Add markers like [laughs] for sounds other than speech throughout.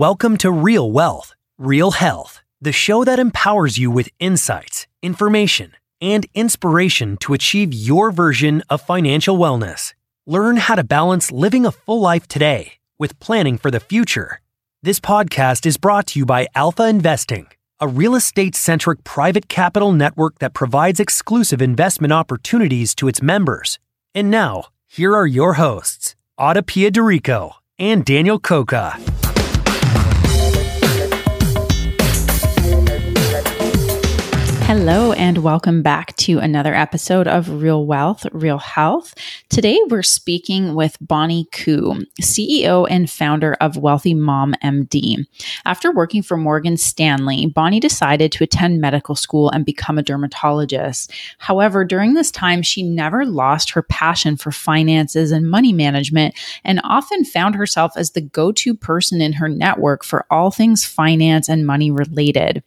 Welcome to Real Wealth, Real Health, the show that empowers you with insights, information, and inspiration to achieve your version of financial wellness. Learn how to balance living a full life today with planning for the future. This podcast is brought to you by Alpha Investing, a real estate centric private capital network that provides exclusive investment opportunities to its members. And now, here are your hosts, Ada Dorico and Daniel Coca. Hello, and welcome back to another episode of Real Wealth, Real Health. Today, we're speaking with Bonnie Koo, CEO and founder of Wealthy Mom MD. After working for Morgan Stanley, Bonnie decided to attend medical school and become a dermatologist. However, during this time, she never lost her passion for finances and money management and often found herself as the go to person in her network for all things finance and money related.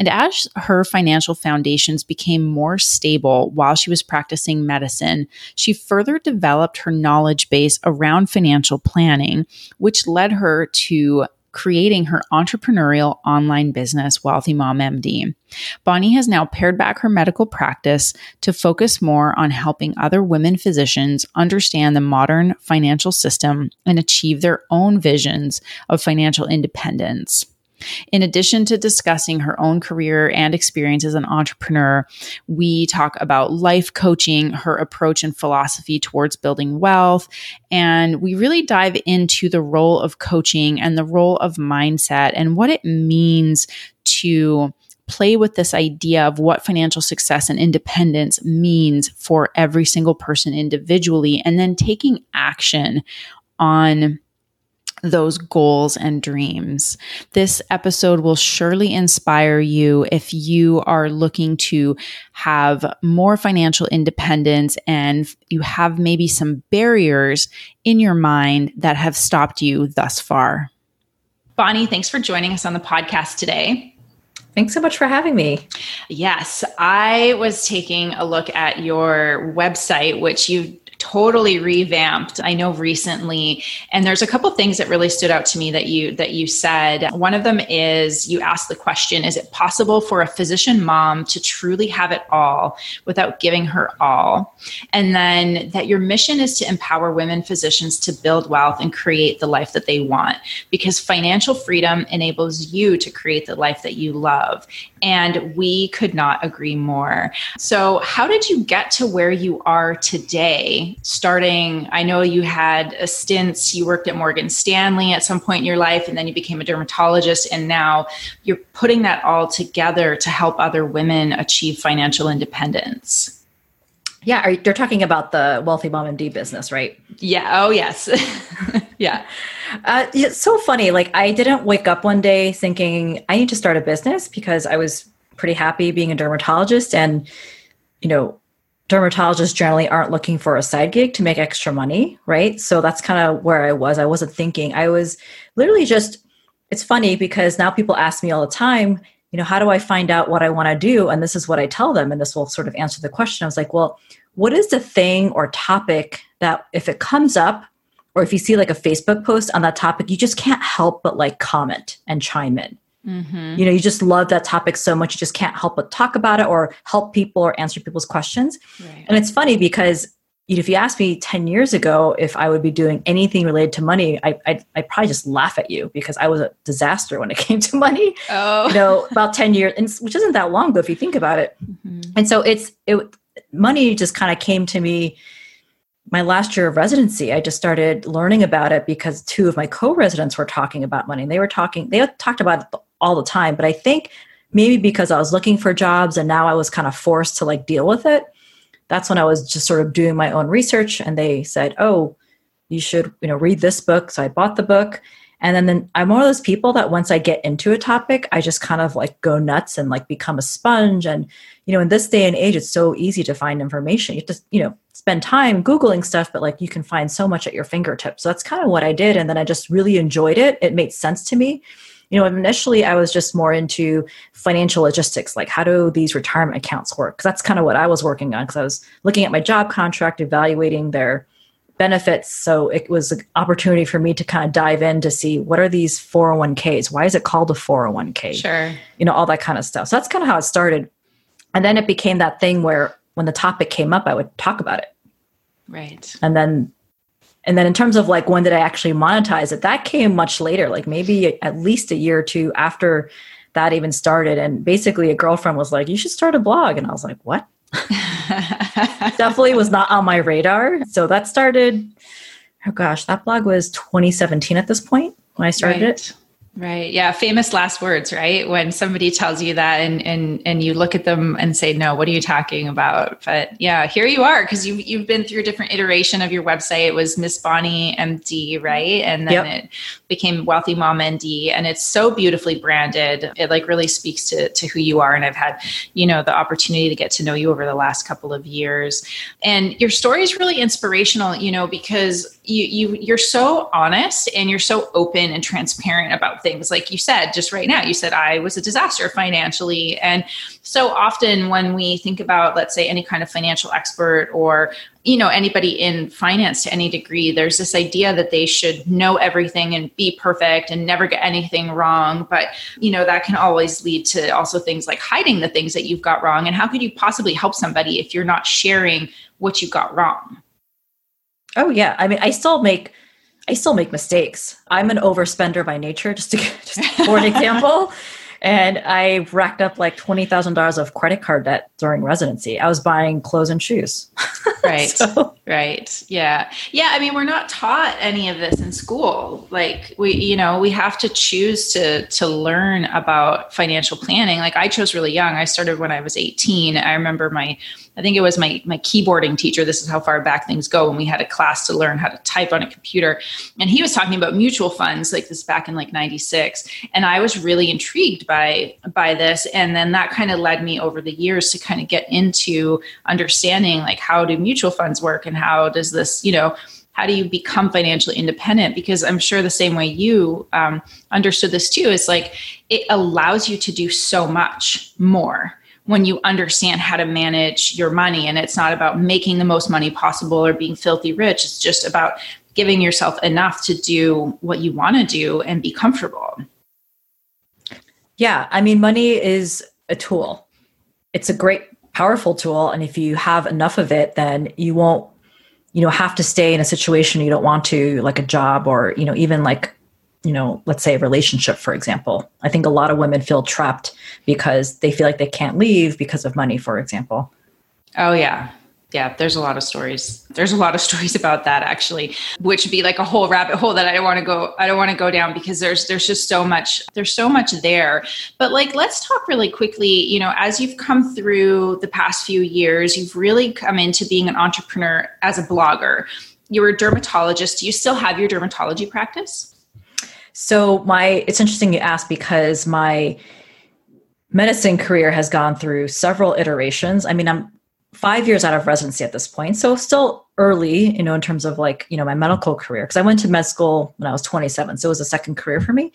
And as her financial financial foundations became more stable while she was practicing medicine, she further developed her knowledge base around financial planning, which led her to creating her entrepreneurial online business, Wealthy Mom MD. Bonnie has now pared back her medical practice to focus more on helping other women physicians understand the modern financial system and achieve their own visions of financial independence. In addition to discussing her own career and experience as an entrepreneur, we talk about life coaching, her approach and philosophy towards building wealth, and we really dive into the role of coaching and the role of mindset and what it means to play with this idea of what financial success and independence means for every single person individually, and then taking action on those goals and dreams. This episode will surely inspire you if you are looking to have more financial independence and you have maybe some barriers in your mind that have stopped you thus far. Bonnie, thanks for joining us on the podcast today. Thanks so much for having me. Yes, I was taking a look at your website, which you totally revamped i know recently. And there's a couple things that really stood out to me that you that you said. One of them is you asked the question is it possible for a physician mom to truly have it all without giving her all? And then that your mission is to empower women physicians to build wealth and create the life that they want. Because financial freedom enables you to create the life that you love. And we could not agree more. So how did you get to where you are today starting i know you had a stint you worked at morgan stanley at some point in your life and then you became a dermatologist and now you're putting that all together to help other women achieve financial independence. Yeah are, you're talking about the wealthy mom md business right? Yeah oh yes. [laughs] Yeah. Uh, it's so funny like i didn't wake up one day thinking i need to start a business because i was pretty happy being a dermatologist and you know dermatologists generally aren't looking for a side gig to make extra money, right? So that's kind of where I was. I wasn't thinking. I was literally just it's funny because now people ask me all the time, you know, how do I find out what I want to do? And this is what I tell them and this will sort of answer the question. I was like, well, what is the thing or topic that if it comes up or if you see like a Facebook post on that topic, you just can't help but like comment and chime in Mm-hmm. You know, you just love that topic so much, you just can't help but talk about it or help people or answer people's questions. Right. And it's funny because you know, if you asked me 10 years ago if I would be doing anything related to money, I, I'd, I'd, probably just laugh at you because I was a disaster when it [laughs] came to money. Oh. You know, about 10 years, and which isn't that long ago if you think about it. Mm-hmm. And so it's, it, money just kind of came to me my last year of residency, I just started learning about it because two of my co-residents were talking about money. And they were talking, they talked about it all the time. But I think maybe because I was looking for jobs and now I was kind of forced to like deal with it. That's when I was just sort of doing my own research and they said, "Oh, you should, you know, read this book." So I bought the book. And then, then I'm one of those people that once I get into a topic, I just kind of like go nuts and like become a sponge. And, you know, in this day and age, it's so easy to find information. You just, you know, spend time Googling stuff, but like you can find so much at your fingertips. So that's kind of what I did. And then I just really enjoyed it. It made sense to me you know initially i was just more into financial logistics like how do these retirement accounts work because that's kind of what i was working on because i was looking at my job contract evaluating their benefits. So it was an opportunity for me to kind of dive in to see what are these 401ks? Why is it called a 401k? Sure. You know, all that kind of stuff. So that's kind of how it started. And then it became that thing where when the topic came up, I would talk about it. Right. And then and then in terms of like when did I actually monetize it, that came much later, like maybe at least a year or two after that even started. And basically a girlfriend was like, You should start a blog. And I was like, What? [laughs] Definitely was not on my radar. So that started, oh gosh, that blog was 2017 at this point when I started right. it. Right. Yeah. Famous last words, right? When somebody tells you that and and and you look at them and say, no, what are you talking about? But yeah, here you are because you you've been through a different iteration of your website. It was Miss Bonnie MD, right? And then yep. it became Wealthy Mom MD. And it's so beautifully branded. It like really speaks to to who you are. And I've had, you know, the opportunity to get to know you over the last couple of years. And your story is really inspirational, you know, because you you you're so honest and you're so open and transparent about things. Like you said just right now you said i was a disaster financially. And so often when we think about let's say any kind of financial expert or you know anybody in finance to any degree there's this idea that they should know everything and be perfect and never get anything wrong. But you know that can always lead to also things like hiding the things that you've got wrong. And how could you possibly help somebody if you're not sharing what you got wrong Oh yeah, I mean, I still make I still make mistakes. I'm an overspender by nature, just to [laughs] just for an example. And I racked up like twenty thousand dollars of credit card debt during residency. I was buying clothes and shoes. [laughs] Right. so. Right. Yeah. Yeah. I mean, we're not taught any of this in school. Like we, you know, we have to choose to to learn about financial planning. Like I chose really young. I started when I was 18. I remember my I think it was my my keyboarding teacher. This is how far back things go. When we had a class to learn how to type on a computer, and he was talking about mutual funds, like this back in like '96, and I was really intrigued by by this. And then that kind of led me over the years to kind of get into understanding like how do mutual funds work and how does this, you know, how do you become financially independent because i'm sure the same way you um, understood this too is like it allows you to do so much more when you understand how to manage your money. And it's not about making the most money possible or being filthy rich. It's just about giving yourself enough to do what you want to do and be comfortable. Yeah. I mean, money is a tool, it's a great, powerful tool. And if you have enough of it, then you won't you know have to stay in a situation you don't want to like a job or you know even like you know, let's say a relationship, for example. I think a lot of women feel trapped because they feel like they can't leave because of money, for example. Oh, yeah. Yeah, there's a lot of stories. There's a lot of [laughs] stories about that actually, which would be like a whole rabbit hole that I don't want to go I don't want to go down because there's there's just so much there's so much there. But like let's talk really quickly, you know, as you've come through the past few years, you've really come into being an entrepreneur as a blogger. You were a dermatologist. Do you still have your dermatology practice? So my it's interesting you ask because my medicine career has gone through several iterations. I mean, I'm 5 years out of residency at this point. So still early, you know, in terms of like, you know, my medical career because I went to med school when I was 27. So it was a second career for me.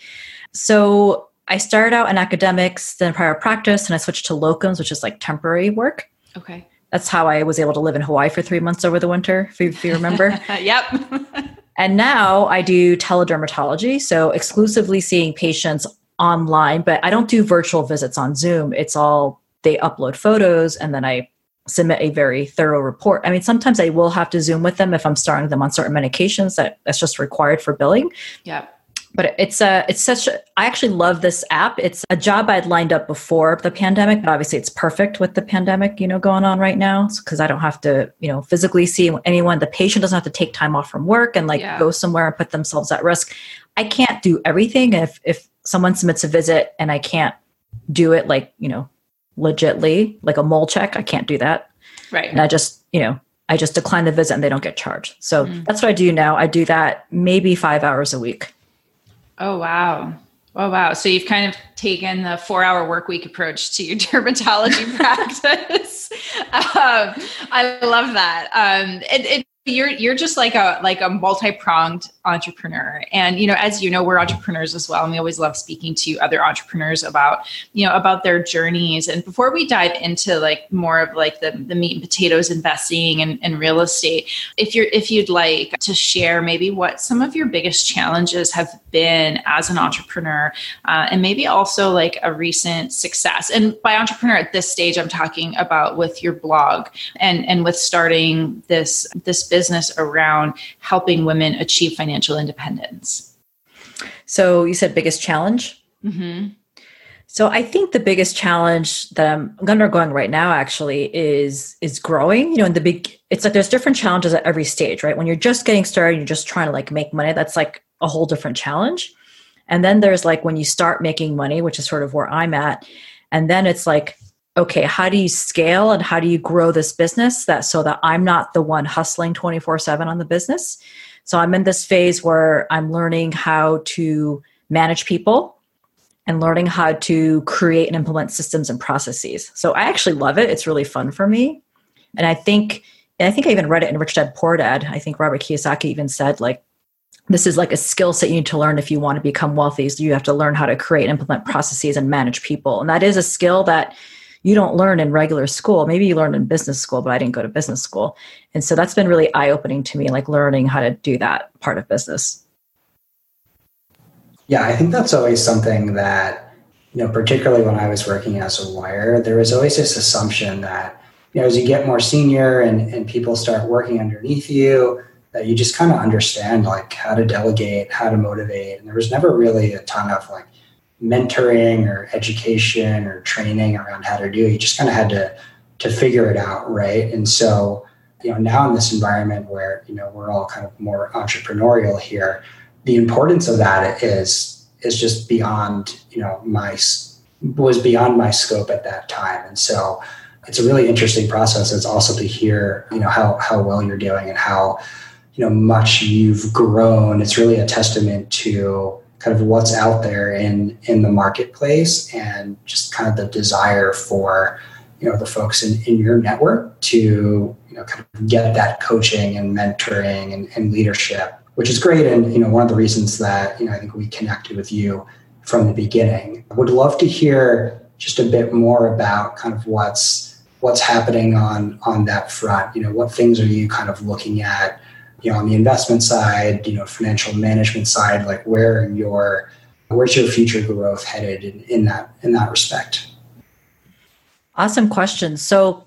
So I started out in academics, then prior practice, and I switched to locums, which is like temporary work. Okay. That's how I was able to live in Hawaii for three months over the winter, if you, if you remember. [laughs] yep. [laughs] And now I do teledermatology, so exclusively seeing patients online, but I don't do virtual visits on Zoom. It's all they upload photos and then I submit a very thorough report. I mean, sometimes I will have to Zoom with them if I'm starting them on certain medications that that's just required for billing. Yeah but it's a it's such a i actually love this app. It's a job i'd lined up before the pandemic but obviously it's perfect with the pandemic you know going on right now. Because i don't have to you know physically see anyone. The patient doesn't have to take time off from work and like yeah. go somewhere and put themselves at risk. I can't do everything if if someone submits a visit and i can't do it like you know legitly like a mole check i can't do that. Right. And i just you know i just decline the visit and they don't get charged. So mm. that's what i do now. I do that maybe five hours a week Oh, wow. Oh, wow. So you've kind of taken the four hour work week approach to your [laughs] dermatology practice. [laughs] Um, I love that. Um, it, it, you're you're just like a like a multi-pronged entrepreneur. And you know as you know we're entrepreneurs as well and we always love speaking to other entrepreneurs about you know about their journeys. And before we dive into like more of like the, the meat and potatoes investing and, and real estate if you're if you'd like to share maybe what some of your biggest challenges have been as an entrepreneur uh, and maybe also like a recent success. And by entrepreneur at this stage i'm talking about with your blog and and with starting this this business around helping women achieve financial independence. So you said biggest challenge? Mm-hmm. So I think the biggest challenge that I'm undergoing right now actually is is growing. You know, in the big it's like there's different challenges at every stage, right? When you're just getting started, you're just trying to like make money, that's like a whole different challenge. And then there's like when you start making money, which is sort of where I'm at, and then it's like okay, how do you scale and how do you grow this business that so that I'm not the one hustling 24/7 on the business. So I'm in this phase where I'm learning how to manage people and learning how to create and implement systems and processes. So I actually love it. It's really fun for me. And I think and I think I even read it in Rich Dad Poor Dad. I think Robert Kiyosaki even said like this is like a skill set you need to learn if you want to become wealthy. So you have to learn how to create and implement processes and manage people. And that is a skill that you don't learn in regular school. Maybe you learn in business school, but I didn't go to business school. And so that's been really eye opening to me, like learning how to do that part of business. Yeah, I think that's always something that, you know, particularly when I was working as a lawyer, there was always this assumption that, you know, as you get more senior and, and people start working underneath you, that you just kind of understand like how to delegate, how to motivate. And there was never really a ton of like mentoring or education or training around how to do it. You just kind of had to to figure it out, right? And so, you know, now in this environment where you know we're all kind of more entrepreneurial here, the importance of that is is just beyond you know my was beyond my scope at that time, and so it's a really interesting process. It's also to hear you know how how well you're doing and how you know much you've grown. It's really a testament to kind of what's out there in in the marketplace and just kind of the desire for you know the folks in, in your network to you know kind of get that coaching and mentoring and, and leadership which is great. And you know one of the reasons that you know i think we connected with you from the beginning I would love to hear just a bit more about kind of what's what's happening on on that front. You know what things are you kind of looking at you know on the investment side you know financial management side like where your where's your future growth headed in, in that in that respect? Awesome question. So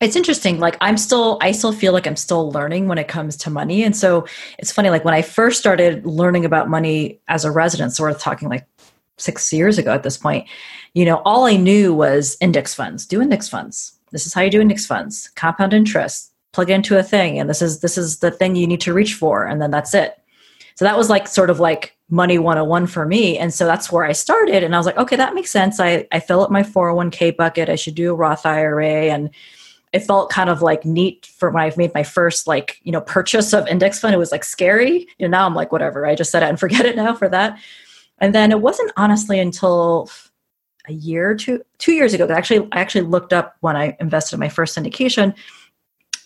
it's interesting like i'm still i still feel like i'm still learning when it comes to money. And so it's funny like when i first started learning about money as a resident so we're talking like six years ago at this point you know all i knew was index funds do index funds. This is how you do index funds compound interest plug into a thing and this is this is the thing you need to reach for and then that's it. So that was like sort of like money 101 for me and so that's where i started and i was like okay that makes sense. I, I fill up my 401k bucket. I should do a roth ira and it felt kind of like neat for when i made my first like you know purchase of index fund. It was like scary. You know now i'm like whatever i just said it and [laughs] forget it now for that. And then it wasn't honestly until a year two two years ago that actually i actually looked up when i invested in my first syndication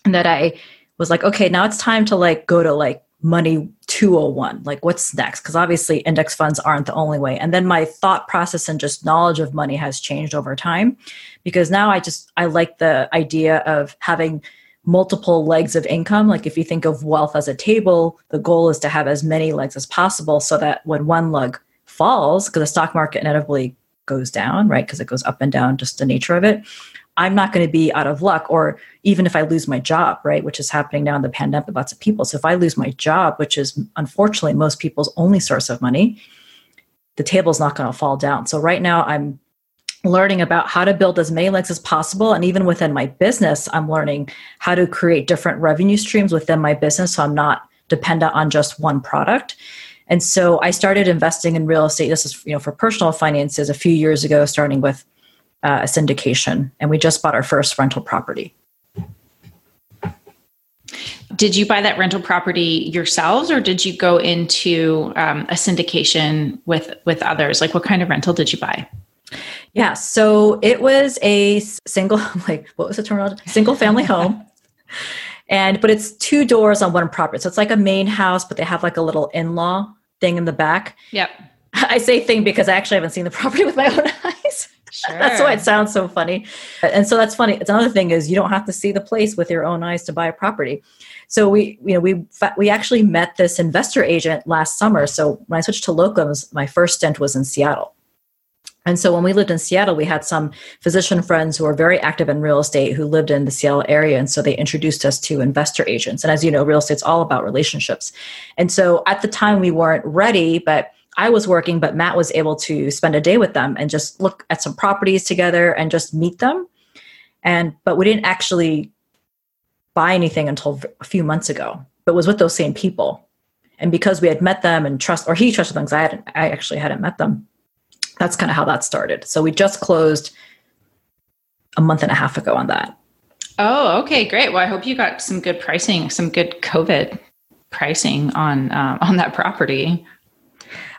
and that I was like, okay, now it's time to like go to like money 201 like what's next? Because obviously index funds aren't the only way. And then my thought process and just knowledge of money has changed over time because now i just i like the idea of having multiple legs of income. Like if you think of wealth as a table the goal is to have as many legs as possible so that when one leg falls because the stock market inevitably goes down right? Because it goes up and down just the nature of it I'm not going to be out of luck, or even if I lose my job, right, which is happening now in the pandemic with lots of people. So if I lose my job, which is unfortunately most people's only source of money, the table's not going to fall down. So right now I'm learning about how to build as many legs as possible. And even within my business, I'm learning how to create different revenue streams within my business so I'm not dependent on just one product. And so I started investing in real estate. This is, you know, for personal finances a few years ago, starting with uh, a syndication, and we just bought our first rental property. Did you buy that rental property yourselves, or did you go into um, a syndication with with others? Like, what kind of rental did you buy? Yeah, so it was a single, [laughs] like what was the terminology? Single family [laughs] home. And but it's two doors on one property. So it's like a main house, but they have like a little in-law thing in the back. Yep. [laughs] I say thing because I actually haven't seen the property with my own eyes. Sure. that's why it sounds so funny. And so that's funny. It's another thing is you don't have to see the place with your own eyes to buy a property. So we, you know, we we actually met this investor agent last summer. So when I switched to locums, my first stint was in Seattle. And so when we lived in Seattle, we had some physician friends who were very active in real estate who lived in the Seattle area. And so they introduced us to investor agents. And as you know, real estate's all about relationships. And so at the time we weren't ready, but I was working, but Matt was able to spend a day with them and just look at some properties together and just meet them. And but we didn't actually buy anything until a few months ago, but was with those same people. And because we had met them and trust, or he trusted them because I hadn't, I actually hadn't met them. That's kind of how that started. So we just closed a month and a half ago on that. Oh, okay, great. Well, I hope you got some good pricing, some good COVID pricing on um, [laughs] on that property.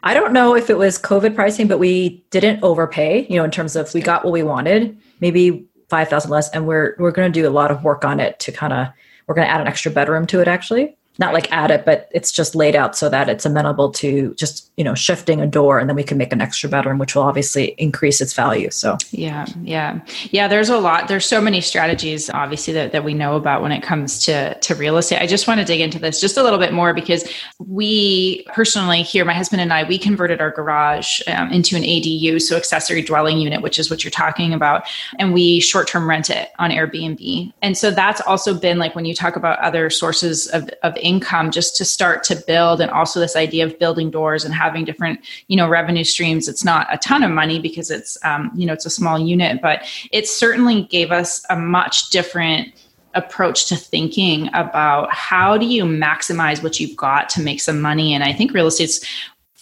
I don't know if it was COVID pricing, but we didn't overpay. You know, in terms of we got what we wanted. Maybe five thousand less, and we're we're going to do a lot of work on it to kind of we're going to add an extra bedroom to it actually not like add it, but it's just laid out so that it's amenable to just, you know, shifting a door and then we can make an extra bedroom, which will obviously increase its value. So, yeah, yeah. Yeah, there's a lot. There's so many strategies, obviously, that, that we know about when it comes to, to real estate. I just want to dig into this just a little bit more because we personally here, my husband and I, we converted our garage um, into an ADU, so accessory dwelling unit, which is what you're talking about. And we short term rent it on Airbnb. And so that's also been like when you talk about other sources of, of income just to start to build and also this idea of building doors and having different you know revenue streams. It's not a ton of money because it's um, you know it's a small unit but it certainly gave us a much different approach to thinking about how do you maximize what you've got to make some money. And i think real estate's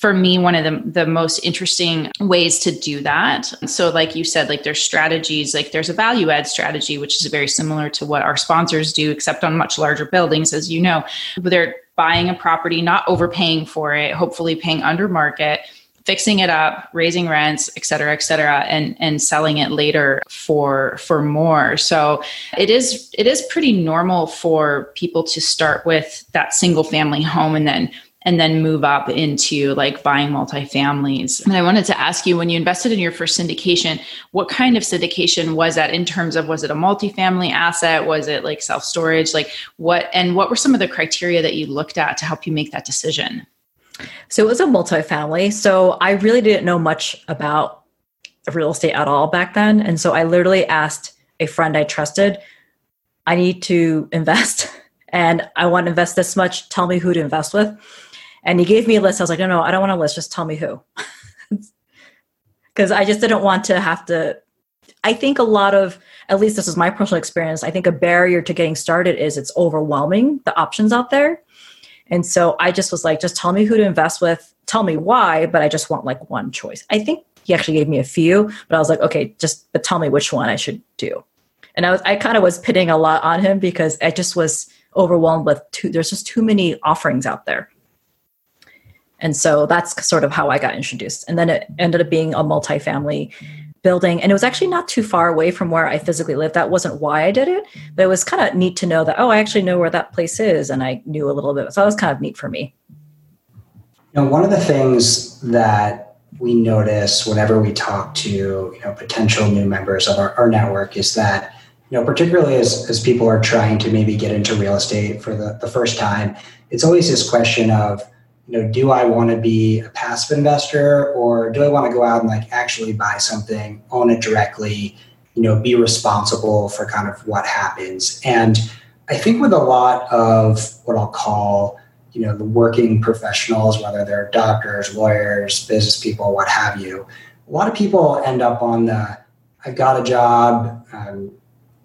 for me one of the, the most interesting ways to do that. So like you said like there's strategies like there's a value add strategy which is very similar to what our sponsors do except on much larger buildings as you know. They're buying a property not overpaying for it hopefully paying under market fixing it up raising rents et cetera et cetera and and selling it later for for more. So it is it is pretty normal for people to start with that single family home and then and then move up into like buying multifamilies. And I wanted to ask you when you invested in your first syndication, what kind of syndication was that in terms of was it a multifamily asset? Was it like self storage? Like what, and what were some of the criteria that you looked at to help you make that decision? So it was a multifamily. So I really didn't know much about real estate at all back then. And so I literally asked a friend I trusted, I need to invest [laughs] and I want to invest this much. Tell me who to invest with. And he gave me a list. I was like, no, no, I don't want a list. Just tell me who. [laughs] Because I just didn't want to have to. I think a lot of, at least this is my personal experience, I think a barrier to getting started is it's overwhelming, the options out there. And so I just was like, just tell me who to invest with, tell me why, but I just want like one choice. I think he actually gave me a few, but I was like, okay, just but tell me which one I should do. And I was I kind of was pitting a lot on him because I just was overwhelmed with too there's just too many offerings out there. And so that's sort of how I got introduced. And then it ended up being a multifamily building. And it was actually not too far away from where I physically lived. That wasn't why I did it, but it was kind of neat to know that, oh, I actually know where that place is. And I knew a little bit. So that was kind of neat for me. You know, one of the things that we notice whenever we talk to, you know, potential new members of our, our network is that, you know, particularly as, as people are trying to maybe get into real estate for the, the first time, it's always this question of, you know, do I want to be a passive investor or do I want to go out and like actually buy something, own it directly, you know, be responsible for kind of what happens? And I think with a lot of what I'll call, you know, the working professionals, whether they're doctors, lawyers, business people, what have you, a lot of people end up on the I've got a job, um,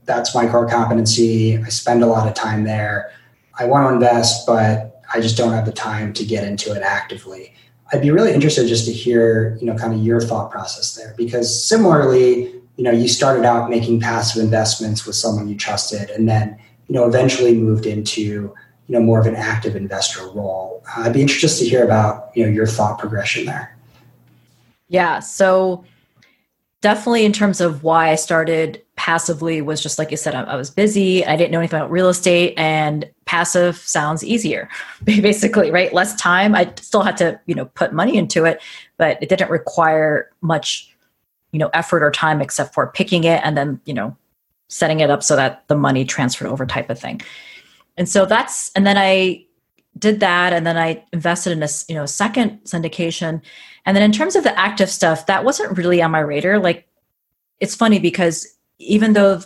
that's my core competency, I spend a lot of time there. I want to invest, but I just don't have the time to get into it actively. I'd be really interested just to hear, you know, kind of your thought process there, because similarly, you know, you started out making passive investments with someone you trusted, and then, you know, eventually moved into, you know, more of an active investor role. Uh, I'd be interested to hear about, you know, your thought progression there. Yeah. So definitely in terms of why I started passively was just like you said, I, I was busy. I didn't know anything about real estate, and passive sounds easier, [laughs] basically, right? Less time. I still had to, you know, put money into it, but it didn't require much, you know, effort or time except for picking it and then, you know, setting it up so that the money transferred over type of thing. And so that's, and then I did that, and then I invested in a, you know, second syndication. And then in terms of the active stuff, that wasn't really on my radar. Like, it's funny because even though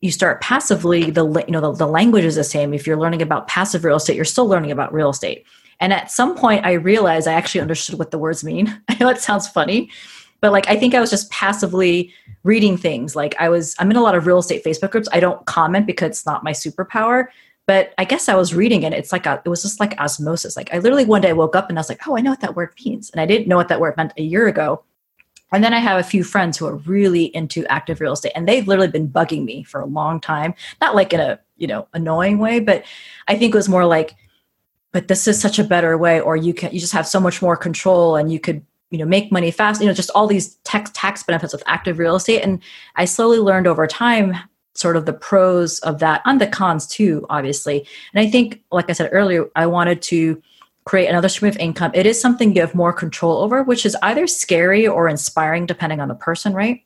you start passively the you know the, the language is the same. If you're learning about passive real estate you're still learning about real estate. And at some point i realized i actually understood what the words mean. [laughs] I know it sounds funny but like i think i was just passively reading things. Like i was i'm in a lot of real estate facebook groups. I don't comment because it's not my superpower but i guess i was reading it it's like a, it was just like osmosis. Like i literally one day woke up and i was like oh i know what that word means. And i didn't know what that word meant a year ago and then I have a few friends who are really into active real estate and they've literally been bugging me for a long time. Not like in a, you know, annoying way, but I think it was more like, but this is such a better way, or you can you just have so much more control and you could, you know, make money fast, you know, just all these tax tax benefits with active real estate. And I slowly learned over time sort of the pros of that and the cons too, obviously. And I think, like I said earlier, I wanted to create another stream of income, it is something you have more control over, which is either scary or inspiring depending on the person, right?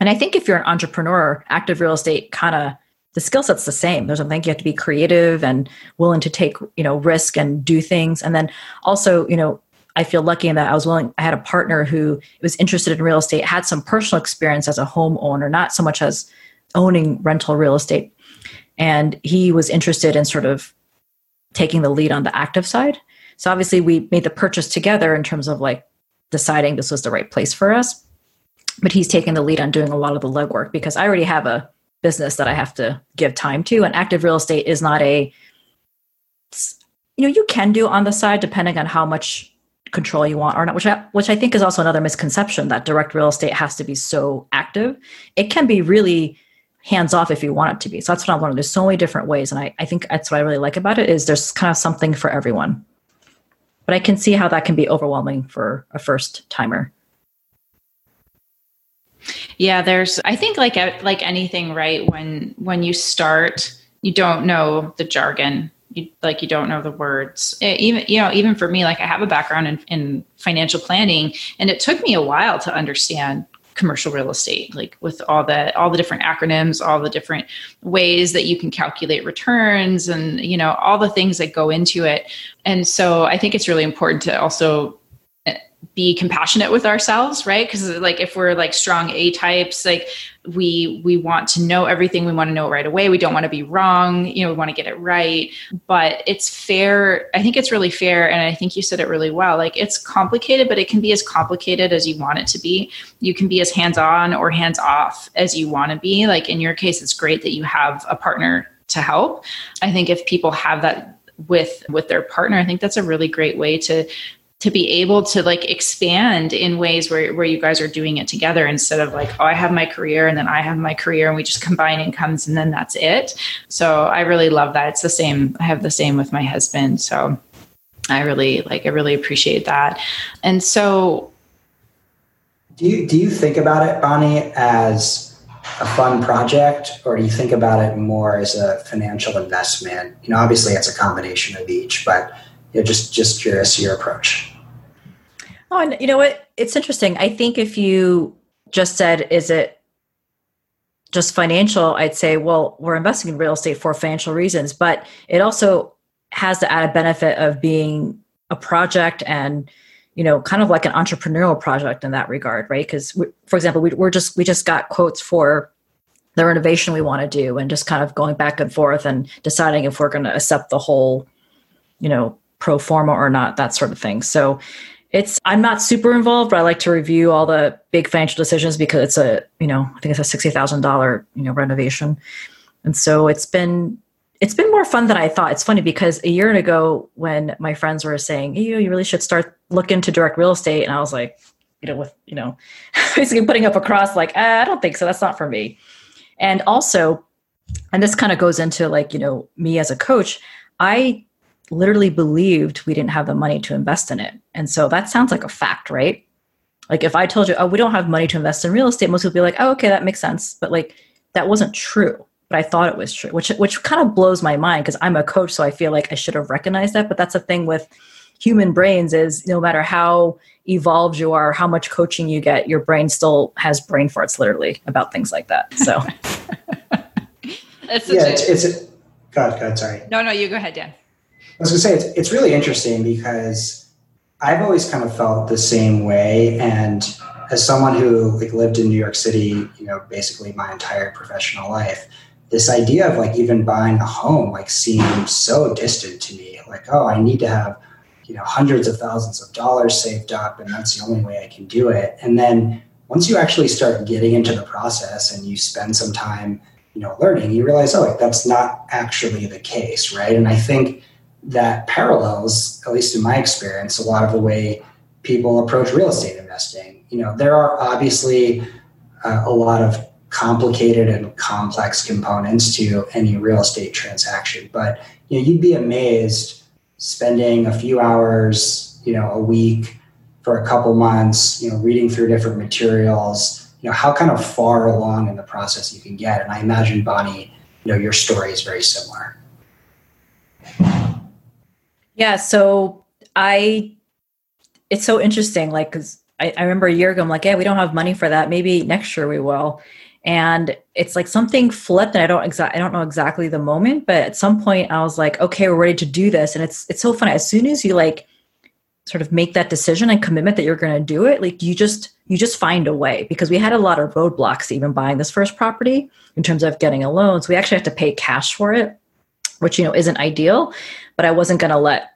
And I think if you're an entrepreneur, active real estate kind of the skill set's the same. There's something you have to be creative and willing to take, you know, risk and do things. And then also, you know, I feel lucky in that I was willing, I had a partner who was interested in real estate, had some personal experience as a homeowner, not so much as owning rental real estate. And he was interested in sort of taking the lead on the active side. So obviously we made the purchase together in terms of like deciding this was the right place for us. But he's taken the lead on doing a lot of the legwork because I already have a business that I have to give time to. And active real estate is not a, you know, you can do on the side depending on how much control you want or not, which I, which I think is also another misconception that direct real estate has to be so active. It can be really hands off if you want it to be. So that's what I learned. There's so many different ways. And I, I think that's what I really like about it is there's kind of something for everyone but I can see how that can be overwhelming for a first timer. Yeah, there's I think like uh, like anything right when when you start you don't know the jargon you, like you don't know the words it, even you know even for me like i have a background in, in financial planning and it took me a while to understand commercial real estate like with all the all the different acronyms all the different ways that you can calculate returns and you know all the things that go into it. And so i think it's really important to also be compassionate with ourselves right? Because like if we're like strong a types like we we want to know everything. We want to know right away. We don't want to be wrong. You know we want to get it right. But it's fair i think it's really fair and i think you said it really well. Like it's complicated but it can be as complicated as you want it to be. You can be as hands on or hands off as you want to be. Like in your case it's great that you have a partner to help. I think if people have that with with their partner i think that's a really great way to to be able to like expand in ways where, where you guys are doing it together instead of like oh i have my career and then i have my career and we just combine incomes and then that's it. So i really love that. It's the same i have the same with my husband. So i really like i really appreciate that. And so do you do you think about it bonnie as a fun project or do you think about it more as a financial investment? You know obviously it's a combination of each but you know, just just curious your approach. Oh, and you know what? It's interesting. I think if you just said, "Is it just financial?" I'd say, "Well, we're investing in real estate for financial reasons," but it also has the added benefit of being a project and you know kind of like an entrepreneurial project in that regard right because for example we, we're just we just got quotes for the renovation we want to do and just kind of going back and forth and deciding if we're going to accept the whole you know pro forma or not, that sort of thing. So it's I'm not super involved, but I like to review all the big financial decisions because it's a you know I think it's a sixty thousand dollar you know renovation, and so it's been it's been more fun than I thought. It's funny because a year ago when my friends were saying you you really should start look into direct real estate, and I was like you know with you know [laughs] basically putting up a cross like ah, I don't think so. That's not for me, and also and this kind of goes into like you know me as a coach I literally believed we didn't have the money to invest in it. And so that sounds like a fact, right? Like if I told you, oh, we don't have money to invest in real estate, most people be like, oh, okay, that makes sense. But like that wasn't true but I thought it was true, which which kind of blows my mind because I'm a coach, so I feel like I should have recognized that. But that's the thing with human brains is no matter how evolved you are, how much coaching you get, your brain still has brain farts literally about things like that. So [laughs] it's yeah, it's, it's a, go ahead, go ahead, sorry. No, no, you go ahead, Dan. I was gonna say it's it's really interesting because I've always kind of felt the same way. And as someone who like lived in New York City, you know, basically my entire professional life, this idea of like even buying a home like seemed so distant to me. Like oh i need to have you know hundreds of thousands of dollars saved up and that's the only way i can do it. And then once you actually start getting into the process and you spend some time you know learning you realize oh like that's not actually the case right? And i think that parallels at least in my experience a lot of the way people approach real estate investing you know there are obviously uh, a lot of complicated and complex components to any real estate transaction. But you know, you'd be amazed spending a few hours, you know, a week for a couple months, you know, reading through different materials, you know, how kind of far along in the process you can get. And I imagine Bonnie, you know, your story is very similar. Yeah. So I, it's so interesting. Like, cause I, I remember a year ago, I'm like, yeah, we don't have money for that. Maybe next year we will and it's like something flipped and i don't exactly i don't know exactly the moment but at some point i was like okay we're ready to do this and it's it's so funny as soon as you like sort of make that decision and commitment that you're going to do it like you just you just find a way because we had a lot of roadblocks even buying this first property in terms of getting a loan so we actually have to pay cash for it which you know isn't ideal but i wasn't going to let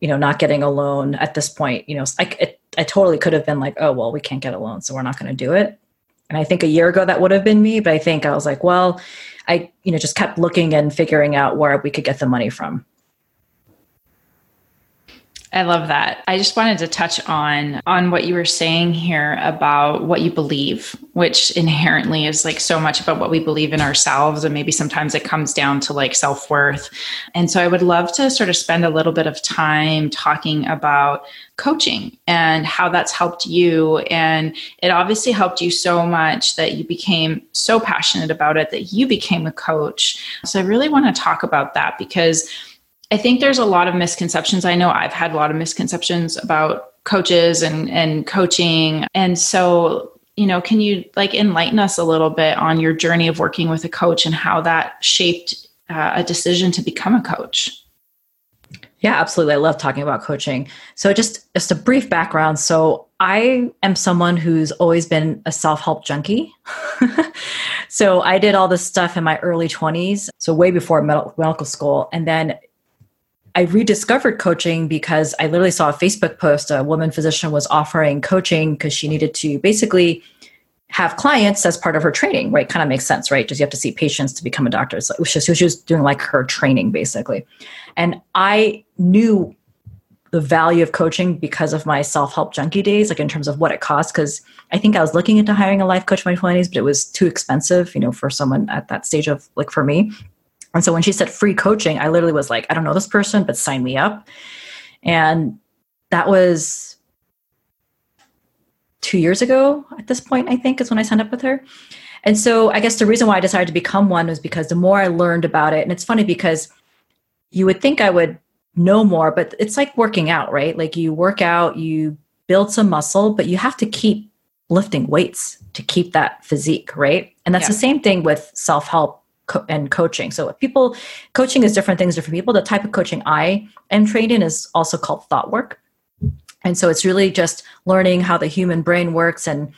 you know not getting a loan at this point you know i, it, I totally could have been like oh well we can't get a loan so we're not going to do it and I think a year ago that would have been me, but I think I was like, well, I, you know, just kept looking and figuring out where we could get the money from. I love that. I just wanted to touch on on what you were saying here about what you believe, which inherently is like so much about what we believe in ourselves and maybe sometimes it comes down to like self-worth. And so I would love to sort of spend a little bit of time talking about coaching and how that's helped you and it obviously helped you so much that you became so passionate about it that you became a coach. So I really want to talk about that because I think there's a lot of misconceptions. I know I've had a lot of misconceptions about coaches and and coaching. And so, you know, can you like enlighten us a little bit on your journey of working with a coach and how that shaped uh, a decision to become a coach? Yeah, absolutely. I love talking about coaching. So just just a brief background. So I am someone who's always been a self-help junkie. [laughs] so I did all this stuff in my early 20s, so way before medical school and then I rediscovered coaching because I literally saw a Facebook post. A woman physician was offering coaching because she needed to basically have clients as part of her training, right? Kind of makes sense, right? Just you have to see patients to become a doctor. So she was doing like her training basically. And I knew the value of coaching because of my self-help junkie days, like in terms of what it costs. Cause I think I was looking into hiring a life coach in my 20s, but it was too expensive, you know, for someone at that stage of like for me. And so when she said free coaching, I literally was like, I don't know this person, but sign me up. And that was two years ago at this point, I think, is when I signed up with her. And so I guess the reason why I decided to become one was because the more I learned about it, and it's funny because you would think I would know more, but it's like working out, right? Like you work out, you build some muscle, but you have to keep lifting weights to keep that physique, right? And that's yeah. the same thing with self help co- and coaching. So people coaching is different things different people. The type of coaching I am trained in is also called thought work. And so it's really just learning how the human brain works and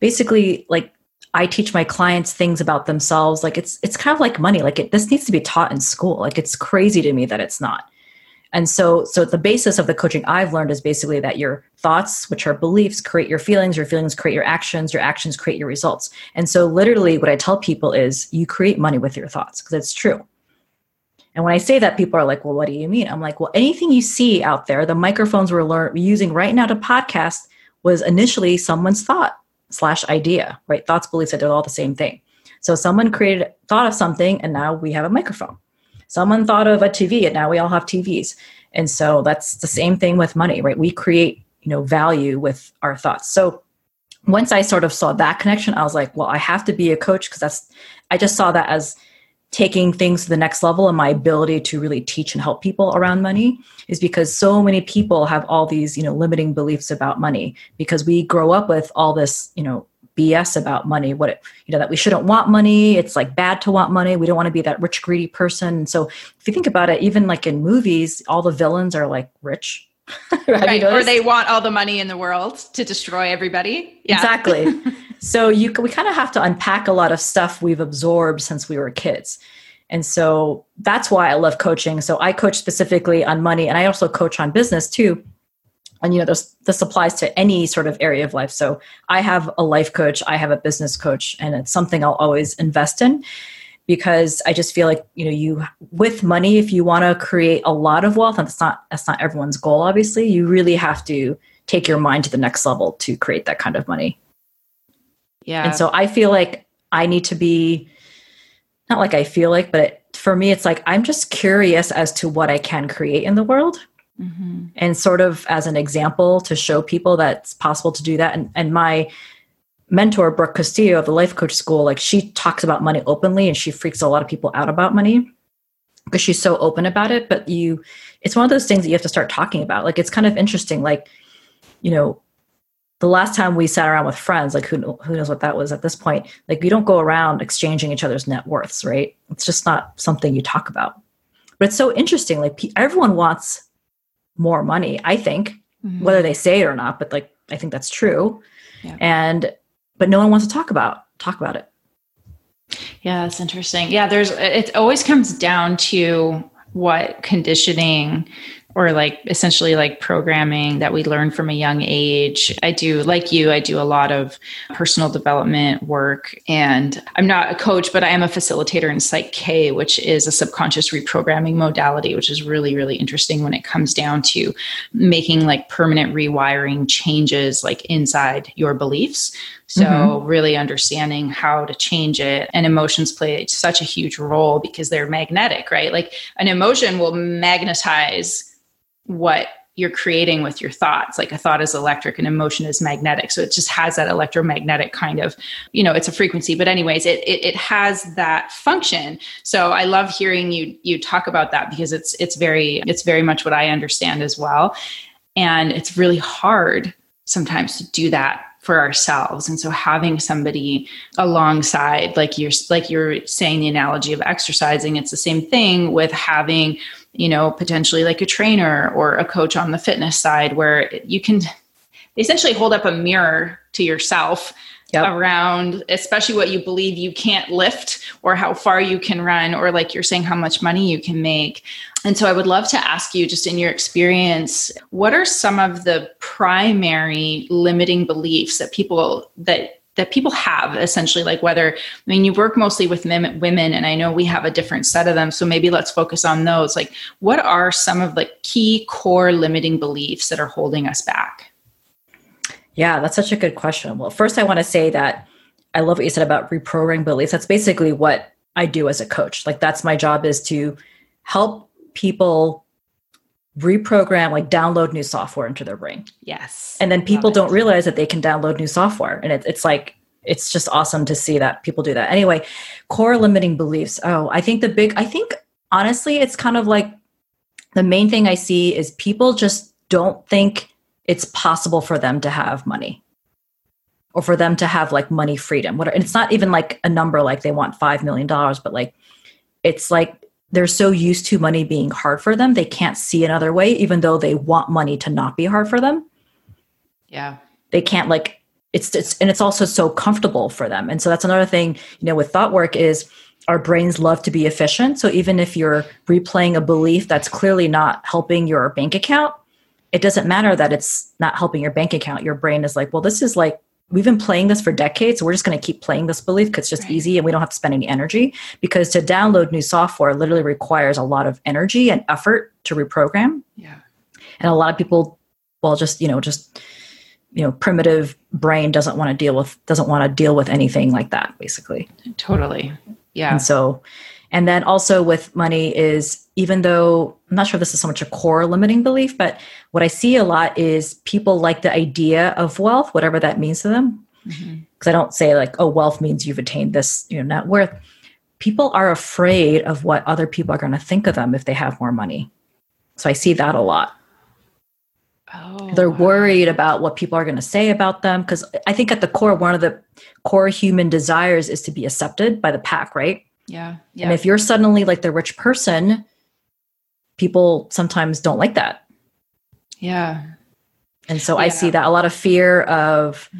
basically like I teach my clients things about themselves. Like it's it's kind of like money. Like it, this needs to be taught in school. Like it's crazy to me that it's not. And so, so the basis of the coaching I've learned is basically that your thoughts, which are beliefs, create your feelings, your feelings create your actions, your actions create your results. And so, literally, what I tell people is you create money with your thoughts because it's true. And when I say that, people are like, well, what do you mean? I'm like, well, anything you see out there, the microphones we're lear- using right now to podcast was initially someone's thought slash idea, right? Thoughts, beliefs, they're all the same thing. So someone created, thought of something, and now we have a microphone. Someone thought of a TV and now we all have TVs. And so that's the same thing with money, right? We create, you know, value with our thoughts. So once I sort of saw that connection, I was like, well, I have to be a coach because that's, I just saw that as taking things to the next level and my ability to really teach and help people around money is because so many people have all these, you know, limiting beliefs about money because we grow up with all this, you know, BS about money, what it, you know, that we shouldn't want money. It's like bad to want money. We don't want to be that rich, greedy person. So if you think about it, even like in movies, all the villains are like rich. [laughs] right. Or they want all the money in the world to destroy everybody. Yeah. Exactly. [laughs] so you we kind of have to unpack a lot of stuff we've absorbed since we were kids. And so that's why I love coaching. So I coach specifically on money and I also coach on business too and you know this this applies to any sort of area of life. So i have a life coach i have a business coach and it's something i'll always invest in because i just feel like you know you with money if you want to create a lot of wealth and that's not that's not everyone's goal obviously you really have to take your mind to the next level to create that kind of money. Yeah. And so i feel like i need to be not like i feel like but it, for me it's like i'm just curious as to what i can create in the world mm-hmm. and sort of as an example to show people that it's possible to do that. And, and my mentor, Brooke Castillo of the Life Coach School, like she talks about money openly and she freaks a lot of people out about money because she's so open about it. But you, it's one of those things that you have to start talking about. Like it's kind of interesting. Like, you know, the last time we sat around with friends, like who who knows what that was at this point? Like you don't go around exchanging each other's net worths, right? It's just not something you talk about. But it's so interesting. Like everyone wants more money, I think, mm-hmm. whether they say it or not, but like I think that's true. Yeah. And but no one wants to talk about talk about it. Yeah, that's interesting. Yeah, there's it always comes down to what conditioning or like essentially like programming that we learn from a young age. I do, like you, I do a lot of personal development work. And I'm not a coach, but I am a facilitator in Psych K, which is a subconscious reprogramming modality, which is really, really interesting when it comes down to making like permanent rewiring changes like inside your beliefs. So, mm-hmm. really understanding how to change it. And emotions play such a huge role because they're magnetic, right? Like an emotion will magnetize what you're creating with your thoughts. Like a thought is electric and emotion is magnetic. So it just has that electromagnetic kind of, you know, it's a frequency. But anyways, it, it, it has that function. So I love hearing you you talk about that because it's it's very it's very much what I understand as well. And it's really hard sometimes to do that for ourselves and so having somebody alongside like you're like you're saying the analogy of exercising it's the same thing with having you know, potentially like a trainer or a coach on the fitness side where you can essentially hold up a mirror to yourself yep. around especially what you believe you can't lift or how far you can run or like you're saying how much money you can make and so i would love to ask you just in your experience what are some of the primary limiting beliefs that people that that people have essentially like whether i mean you work mostly with women and i know we have a different set of them so maybe let's focus on those. Like what are some of the key core limiting beliefs that are holding us back? Yeah that's such a good question. Well first i want to say that i love what you said about reprogramming beliefs. That's basically what i do as a coach. Like that's my job is to help people reprogram like download new software into their brain. Yes. And then people don't realize that they can download new software and it, it's like it's just awesome to see that people do that. Anyway core limiting beliefs. Oh i think the big i think honestly it's kind of like the main thing i see is people just don't think it's possible for them to have money or for them to have like money freedom. What and it's not even like a number like they want 5 million dollars but like it's like they're so used to money being hard for them they can't see another way even though they want money to not be hard for them. Yeah. They can't like it's, it's and it's also so comfortable for them. And so that's another thing you know with thought work is our brains love to be efficient. So even if you're replaying a belief that's clearly not helping your bank account it doesn't matter that it's not helping your bank account. Your brain is like well this is like we've been playing this for decades. So we're just going to keep playing this belief because it's just easy and we don't have to spend any energy. Because to download new software literally requires a lot of energy and effort to reprogram. Yeah. And a lot of people, well, just, you know, just, you know, primitive brain doesn't want to deal with, doesn't want to deal with anything like that, basically. Totally. Yeah. And so, and then also with money is even though I'm not sure this is so much a core limiting belief, but what I see a lot is people like the idea of wealth, whatever that means to them. because mm-hmm. I don't say like, oh, wealth means you've attained this, you know, net worth. People are afraid of what other people are going to think of them if they have more money. So I see that a lot. Oh, They're worried about what people are going to say about them because I think at the core, one of the core human desires is to be accepted by the pack, right? Yeah. yeah. And if you're suddenly like the rich person, people sometimes don't like that. Yeah. And so yeah. I see that a lot of fear of,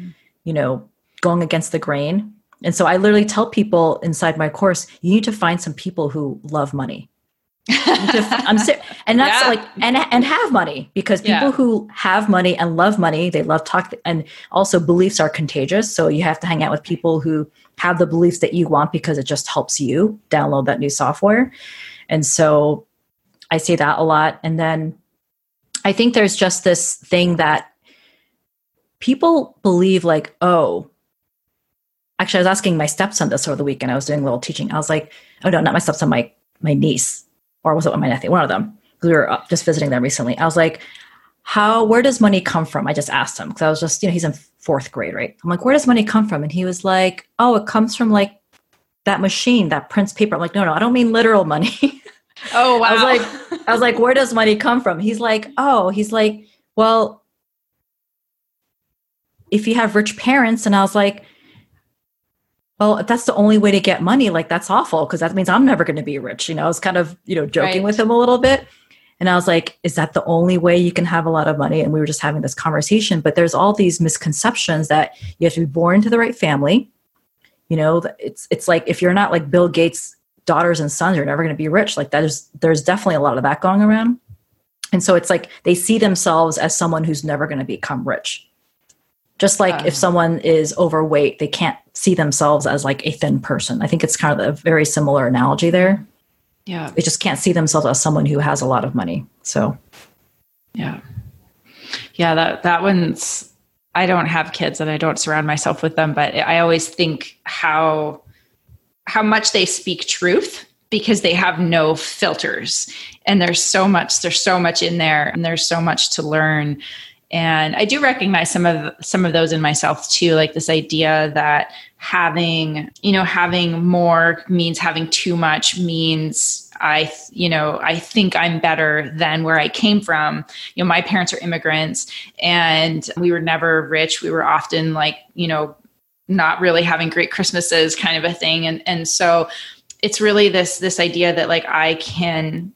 you know, going against the grain. And so I literally tell people inside my course, you need to find some people who love money. I'm ser- and that's yeah. like and and have money because people yeah. who have money and love money, they love talk and also beliefs are contagious. So you have to hang out with people who have the beliefs that you want because it just helps you download that new software. And so I say that a lot. And then I think there's just this thing that people believe like, oh, actually, I was asking my stepson this over the weekend. I was doing a little teaching. I was like, oh no, not my stepson, my my niece, or was it my nephew? One of them. We were uh, just visiting them recently. I was like, how? Where does money come from? I just asked him because I was just, you know, he's in fourth grade, right? I'm like, where does money come from? And he was like, oh, it comes from like that machine that prints paper. I'm like, no, no, I don't mean literal money. [laughs] Oh wow. I was like, I was like, where does money come from? He's like, oh, he's like, well, if you have rich parents, and I was like, well, if that's the only way to get money, like that's awful because that means I'm never going to be rich. You know, I was kind of, you know, joking right. with him a little bit. And I was like, is that the only way you can have a lot of money? And we were just having this conversation. But there's all these misconceptions that you have to be born into the right family. You know, it's it's like if you're not like Bill Gates' daughters and sons, you're never going to be rich. Like that is there's definitely a lot of that going around. And so it's like they see themselves as someone who's never going to become rich. Just like if um, someone is overweight, they can't see themselves as like a thin person. I think it's kind of a very similar analogy there. Yeah. They just can't see themselves as someone who has a lot of money. So, yeah. Yeah, that that one's I don't have kids and I don't surround myself with them, but I always think how how much they speak truth because they have no filters. And there's so much there's so much in there and there's so much to learn. And i do recognize some of some of those in myself too like this idea that having you know having more means having too much means i you know i think i'm better than where i came from. You know my parents are immigrants and we were never rich. We were often like you know not really having great christmases kind of a thing. And and so it's really this this idea that like i can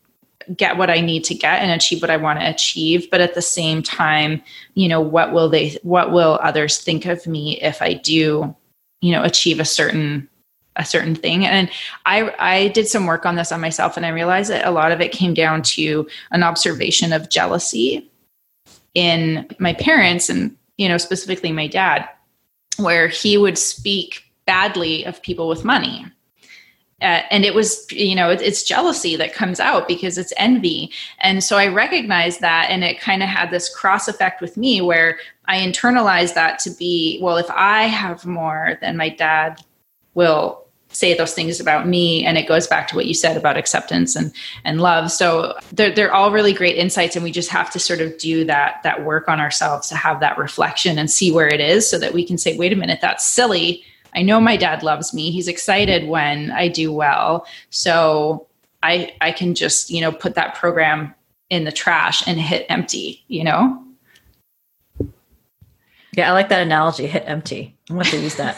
get what I need to get and achieve what I want to achieve. But at the same time, you know, what will they, what will others think of me if I do, you know, achieve a certain a certain thing? And i i did some work on this on myself and i realized that a lot of it came down to an observation of jealousy in my parents and you know specifically my dad where he would speak badly of people with money. Uh, and it was you know it, it's jealousy that comes out because it's envy. And so i recognized that and it kind of had this cross effect with me where i internalized that to be well if i have more then my dad will say those things about me and it goes back to what you said about acceptance and and love so they're, they're all really great insights and we just have to sort of do that that work on ourselves to have that reflection and see where it is so that we can say wait a minute that's silly I know my dad loves me. He's excited when I do well. So I I can just, you know, put that program in the trash and hit empty, you know? Yeah, I like that analogy, hit empty. I'm going to use that.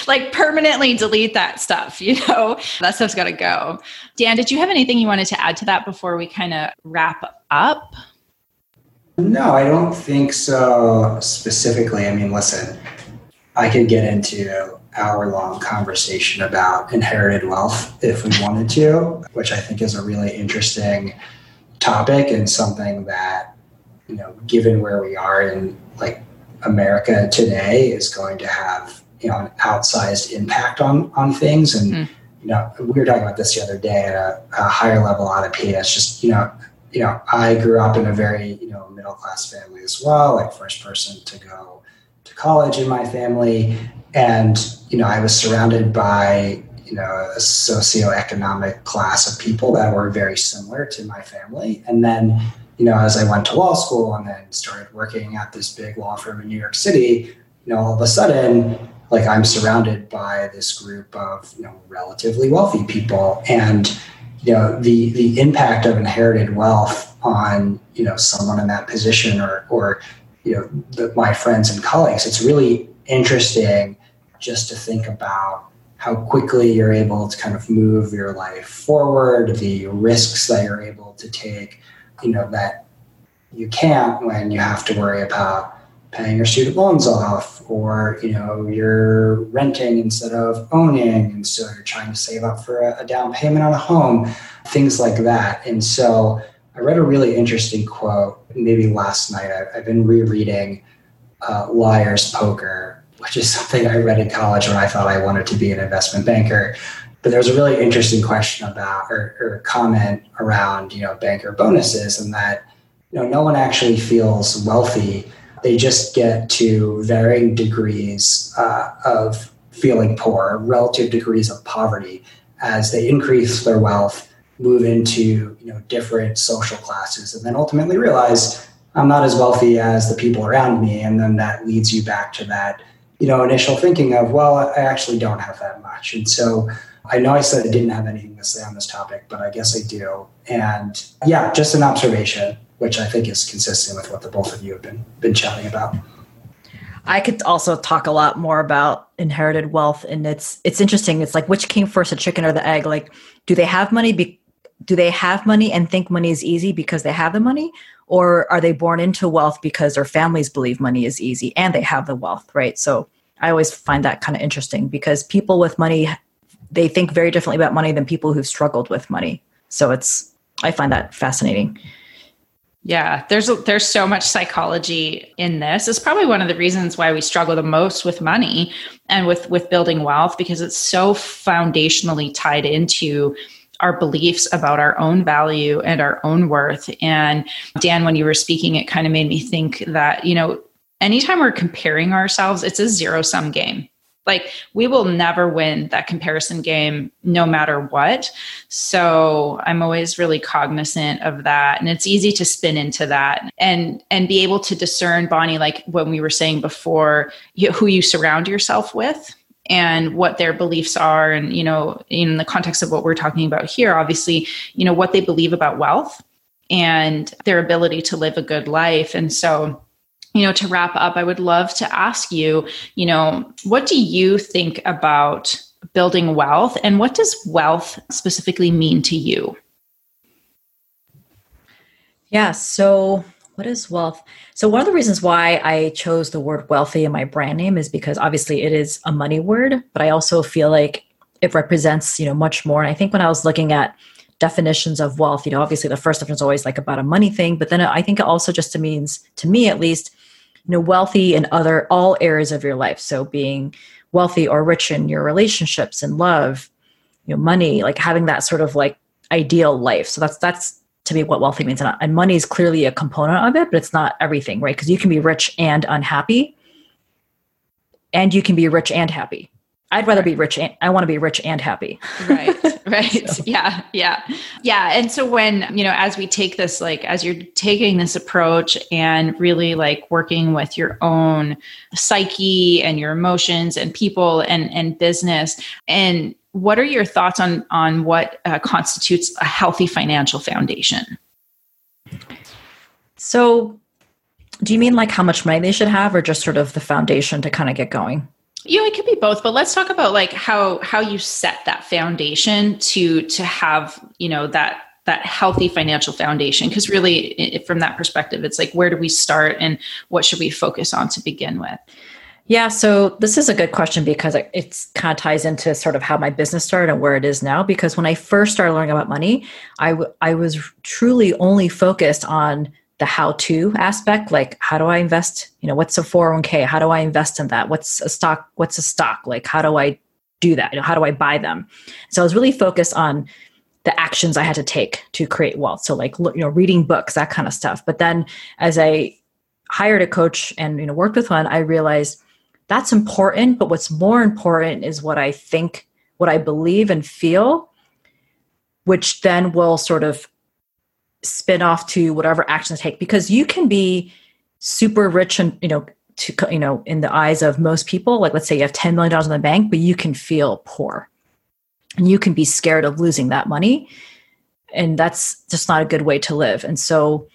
[laughs] [laughs] like permanently delete that stuff, you know? That stuff's got to go. Dan, did you have anything you wanted to add to that before we kind of wrap up? No, I don't think so specifically. I mean, listen, I could get into hour long conversation about inherited wealth if we wanted to, which I think is a really interesting topic and something that, you know, given where we are in like America today is going to have, you know, an outsized impact on on things. And, mm. you know, we were talking about this the other day at a, a higher level on It's just, you know, you know, I grew up in a very, you know, middle class family as well, like first person to go to college in my family, and you know I was surrounded by you know a socioeconomic class of people that were very similar to my family, and then you know as I went to law school and then started working at this big law firm in New York City, you know, all of a sudden, like I'm surrounded by this group of you know relatively wealthy people, and you know the the impact of inherited wealth on you know someone in that position or or you know the, my friends and colleagues. It's really interesting just to think about how quickly you're able to kind of move your life forward, the risks that you're able to take, you know, that you can't when you have to worry about paying your student loans off or you know you're renting instead of owning and so you're trying to save up for a, a down payment on a home things like that. And so i read a really interesting quote maybe last night. I, have been rereading uh, liar's poker which is [laughs] something i read in college when i thought i wanted to be an investment banker but there was a really interesting question about or, or comment around you know banker bonuses and that you know no one actually feels wealthy they just get to varying degrees uh, of feeling poor, relative degrees of poverty, as they increase their wealth, move into you know different social classes, and then ultimately realize I'm not as wealthy as the people around me, and then that leads you back to that you know initial thinking of well, I actually don't have that much, and so. I know I said I didn't have anything to say on this topic, but I guess I do. And yeah, just an observation which I think is consistent with what the both of you have been been chatting about. I could also talk a lot more about inherited wealth, and it's it's interesting. It's like which came first, the chicken or the egg? Like, do they have money? Be, do they have money and think money is easy because they have the money, or are they born into wealth because their families believe money is easy and they have the wealth? Right. So I always find that kind of interesting because people with money they think very differently about money than people who've struggled with money. So it's I find that fascinating. Yeah, there's there's so much psychology in this. It's probably one of the reasons why we struggle the most with money and with with building wealth because it's so foundationally tied into our beliefs about our own value and our own worth. And Dan, when you were speaking, it kind of made me think that, you know, anytime we're comparing ourselves, it's a zero sum game. Like we will never win that comparison game no matter what. So I'm always really cognizant of that and it's easy to spin into that and and be able to discern Bonnie like when we were saying before who you surround yourself with and what their beliefs are and you know in the context of what we're talking about here obviously you know what they believe about wealth and their ability to live a good life and so you know, to wrap up, I would love to ask you, you know, what do you think about building wealth and what does wealth specifically mean to you? Yeah, so what is wealth? So, one of the reasons why I chose the word wealthy in my brand name is because obviously it is a money word, but I also feel like it represents, you know, much more. And I think when I was looking at definitions of wealth, you know, obviously the first definition is always like about a money thing, but then I think it also just means, to me at least, you know wealthy in other all areas of your life. So being wealthy or rich in your relationships and love you know money like having that sort of like ideal life. So that's that's to me what wealthy means. And, and money is clearly a component of it but it's not everything right? Because you can be rich and unhappy and you can be rich and happy I'd rather be rich. And, I want to be rich and happy. right. [laughs] Right. so. Yeah. Yeah. Yeah. And so when, you know, as we take this, like, as you're taking this approach and really like working with your own psyche and your emotions and people and, and business and what are your thoughts on, on what uh, constitutes a healthy financial foundation? So do you mean like how much money they should have or just sort of the foundation to kind of get going? You know it could be both but let's talk about like how how you set that foundation to to have you know that that healthy financial foundation. Because really it, from that perspective it's like where do we start and what should we focus on to begin with? Yeah so this is a good question because it it's kind of ties into sort of how my business started and where it is now. Because when i first started learning about money I, w- I was truly only focused on the how to aspect like how do i invest you know what's a 401k how do i invest in that? What's a stock what's a stock? Like how do i do that? You know how do i buy them? So i was really focused on the actions i had to take to create wealth. So like you know reading books that kind of stuff. But then as i hired a coach and you know worked with one i realized that's important but what's more important is what i think what i believe and feel which then will sort of spin off to whatever action to take because you can be super rich and you know to you know in the eyes of most people like let's say you have 10 million dollars in the bank but you can feel poor. And you can be scared of losing that money and that's just not a good way to live. And so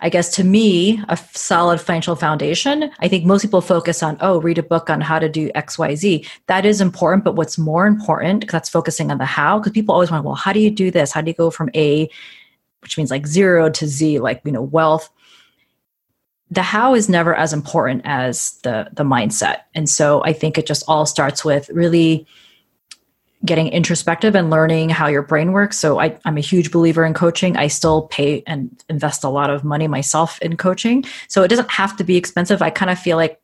i guess to me a solid financial foundation i think most people focus on oh read a book on how to do xyz that is important but what's more important that's focusing on the how because people always want well how do you do this? How do you go from a which means like zero to z like you know wealth the how is never as important as the the mindset. And so i think it just all starts with really getting introspective and learning how your brain works. So I, i'm a huge believer in coaching. I still pay and invest a lot of money myself in coaching. So it doesn't have to be expensive. I kind of feel like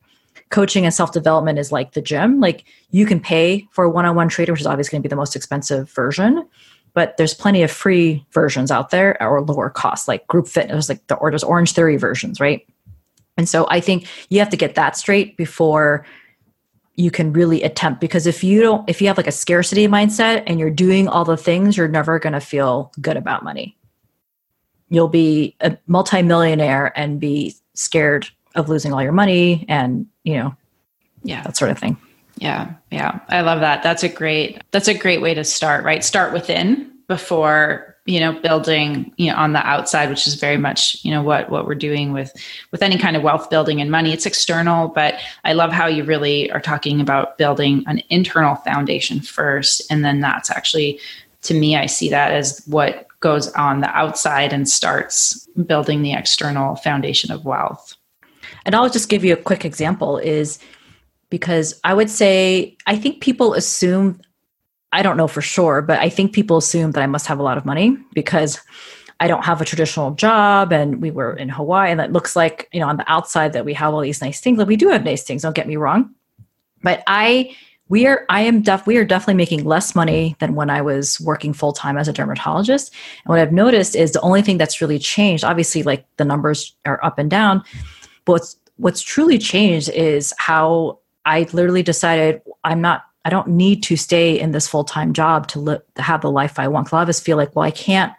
coaching and self-development is like the gym. Like you can pay for a one-on-one trader which is obviously going to be the most expensive version but there's plenty of free versions out there or lower cost like group fitness like the or there's Orangetheory versions right? And so I think you have to get that straight before you can really attempt because if you don't if you have like a scarcity mindset and you're doing all the things you're never going to feel good about money. You'll be a multimillionaire and be scared of losing all your money and you know yeah. that sort of thing yeah yeah. I love that. That's a great that's a great way to start right? Start within before you know building you know on the outside which is very much you know what what we're doing with with any kind of wealth building and money. It's external but i love how you really are talking about building an internal foundation first and then that's actually to me i see that as what goes on the outside and starts building the external foundation of wealth. And i'll just give you a quick example is because i would say i think people assume I don't know for sure, but I think people assume that I must have a lot of money because I don't have a traditional job and we were in Hawaii and it looks like, you know, on the outside that we have all these nice things. Like we do have nice things, don't get me wrong. But I we are I am def we are definitely making less money than when I was working full time as a dermatologist. And what I've noticed is the only thing that's really changed, obviously like the numbers are up and down, but what's what's truly changed is how I literally decided I'm not I don't need to stay in this full time job to, li- to have the life I want. A lot of us feel like, well, I can't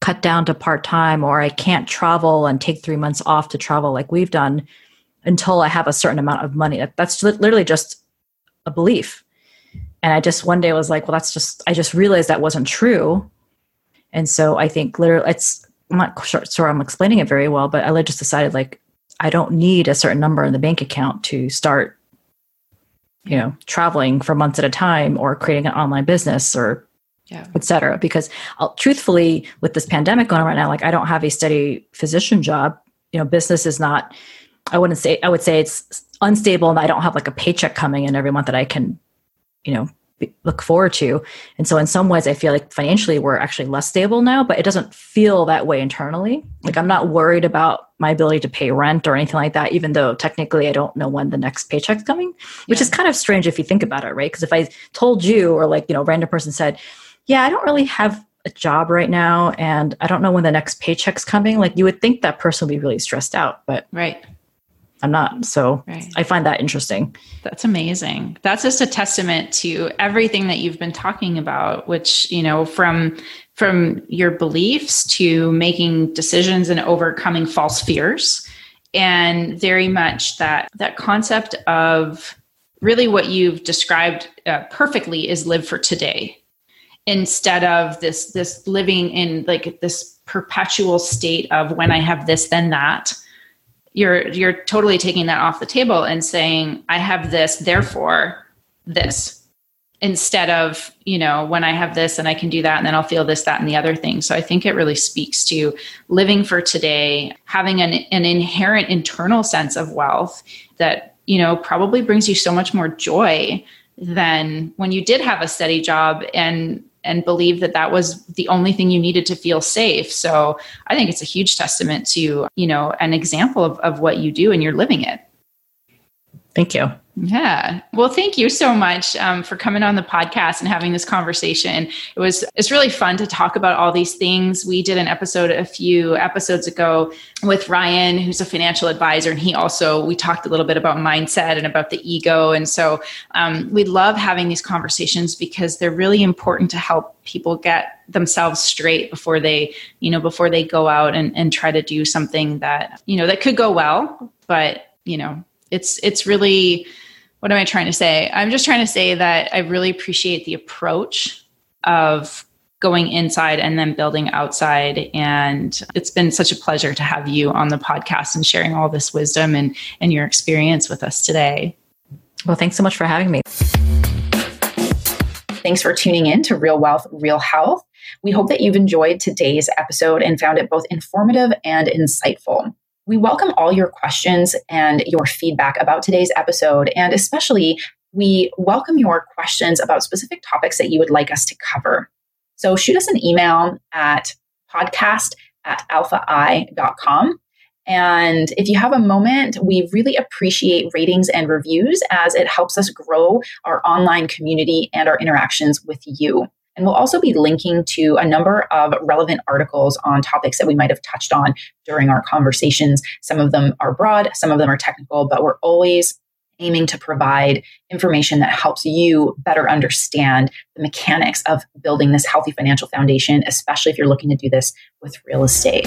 cut down to part time or I can't travel and take three months off to travel like we've done until I have a certain amount of money. That's literally just a belief. And I just one day was like, well, that's just, I just realized that wasn't true. And so I think literally, it's, I'm not sure, sure I'm explaining it very well, but I just decided like, I don't need a certain number in the bank account to start you know traveling for months at a time or creating an online business or yeah. et cetera because I'll, uh, truthfully with this pandemic going on right now like i don't have a steady physician job you know business is not i wouldn't say i would say it's unstable and i don't have like a paycheck coming in every month that i can you know look forward to. And so in some ways I feel like financially we're actually less stable now, but it doesn't feel that way internally. Like I'm not worried about my ability to pay rent or anything like that, even though technically I don't know when the next paycheck's coming, which yeah. is kind of strange if you think about it, right? Because if I told you or like, you know, random person said, yeah, I don't really have a job right now and I don't know when the next paycheck's coming, like you would think that person would be really stressed out, but right I'm not. So right. I find that interesting. That's amazing. That's just a testament to everything that you've been talking about, which, you know, from from your beliefs to making decisions and overcoming false fears and very much that that concept of really what you've described uh, perfectly is live for today instead of this this living in like this perpetual state of when i have this then that you're you're totally taking that off the table and saying i have this therefore this instead of you know when i have this and i can do that and then i'll feel this that and the other thing. So i think it really speaks to living for today having an, an inherent internal sense of wealth that you know probably brings you so much more joy than when you did have a steady job and and believe that that was the only thing you needed to feel safe. So I think it's a huge testament to, you know, an example of, of what you do and you're living it. Thank you. Yeah. Well, thank you so much um, for coming on the podcast and having this conversation. It was it's really fun to talk about all these things. We did an episode a few episodes ago with Ryan, who's a financial advisor, and he also we talked a little bit about mindset and about the ego. And so um, we love having these conversations because they're really important to help people get themselves straight before they you know before they go out and, and try to do something that you know that could go well, but you know it's it's really what am I trying to say? I'm just trying to say that I really appreciate the approach of going inside and then building outside. And it's been such a pleasure to have you on the podcast and sharing all this wisdom and, and your experience with us today. Well, thanks so much for having me. Thanks for tuning in to Real Wealth, Real Health. We hope that you've enjoyed today's episode and found it both informative and insightful. We welcome all your questions and your feedback about today's episode, and especially we welcome your questions about specific topics that you would like us to cover. So shoot us an email at podcast at alphai.com. And if you have a moment, we really appreciate ratings and reviews as it helps us grow our online community and our interactions with you. And we'll also be linking to a number of relevant articles on topics that we might have touched on during our conversations. Some of them are broad, some of them are technical, but we're always aiming to provide information that helps you better understand the mechanics of building this healthy financial foundation, especially if you're looking to do this with real estate.